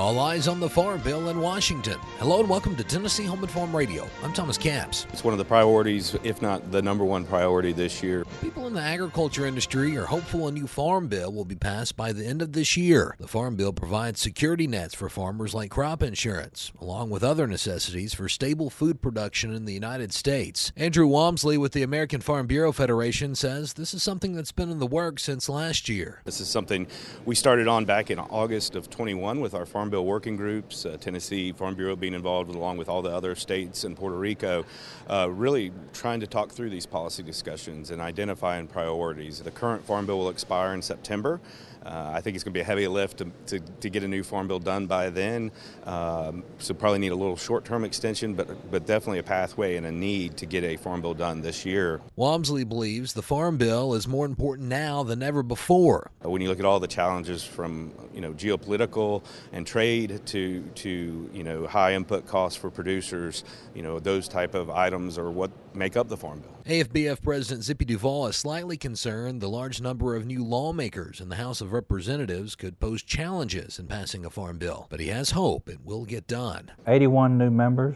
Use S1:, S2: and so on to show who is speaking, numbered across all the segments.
S1: All eyes on the Farm Bill in Washington. Hello and welcome to Tennessee Home and Farm Radio. I'm Thomas Capps.
S2: It's one of the priorities, if not the number one priority this year.
S1: People in the agriculture industry are hopeful a new farm bill will be passed by the end of this year. The farm bill provides security nets for farmers like crop insurance, along with other necessities for stable food production in the United States. Andrew Walmsley with the American Farm Bureau Federation says this is something that's been in the works since last year.
S2: This is something we started on back in August of 21 with our Farm Bill working groups, uh, Tennessee Farm Bureau being involved along with all the other states and Puerto Rico, uh, really trying to talk through these policy discussions and identifying priorities. The current Farm Bill will expire in September. Uh, I think it's going to be a heavy lift to, to, to, get a new farm bill done by then. Um, so probably need a little short-term extension, but but definitely a pathway and a need to get a farm bill done this year.
S1: Walmsley believes the farm bill is more important now than ever before.
S2: When you look at all the challenges from you know geopolitical and trade to to you know high input costs for producers, you know those type of items are what make up the farm bill.
S1: AFBF President Zippy Duvall is slightly concerned the large number of new lawmakers in the House of Representatives could pose challenges in passing a farm bill, but he has hope it will get done.
S3: 81 new members,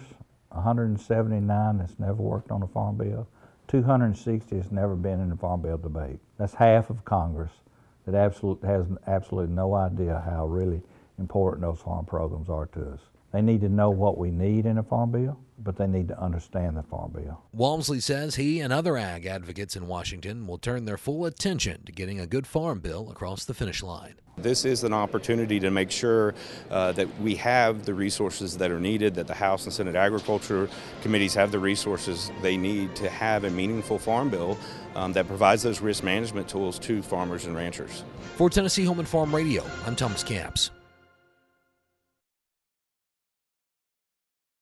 S3: 179 that's never worked on a farm bill, 260 has never been in a farm bill debate. That's half of Congress that absolutely has absolutely no idea how really important those farm programs are to us. They need to know what we need in a farm bill, but they need to understand the farm bill.
S1: Walmsley says he and other ag advocates in Washington will turn their full attention to getting a good farm bill across the finish line.
S2: This is an opportunity to make sure uh, that we have the resources that are needed, that the House and Senate Agriculture Committees have the resources they need to have a meaningful farm bill um, that provides those risk management tools to farmers and ranchers.
S1: For Tennessee Home and Farm Radio, I'm Thomas Capps.